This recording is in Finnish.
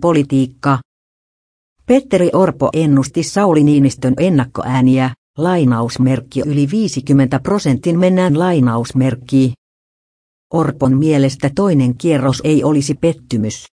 Politiikka. Petteri Orpo ennusti Sauli Niinistön ennakkoääniä, lainausmerkki yli 50 prosentin mennään lainausmerkki. Orpon mielestä toinen kierros ei olisi pettymys.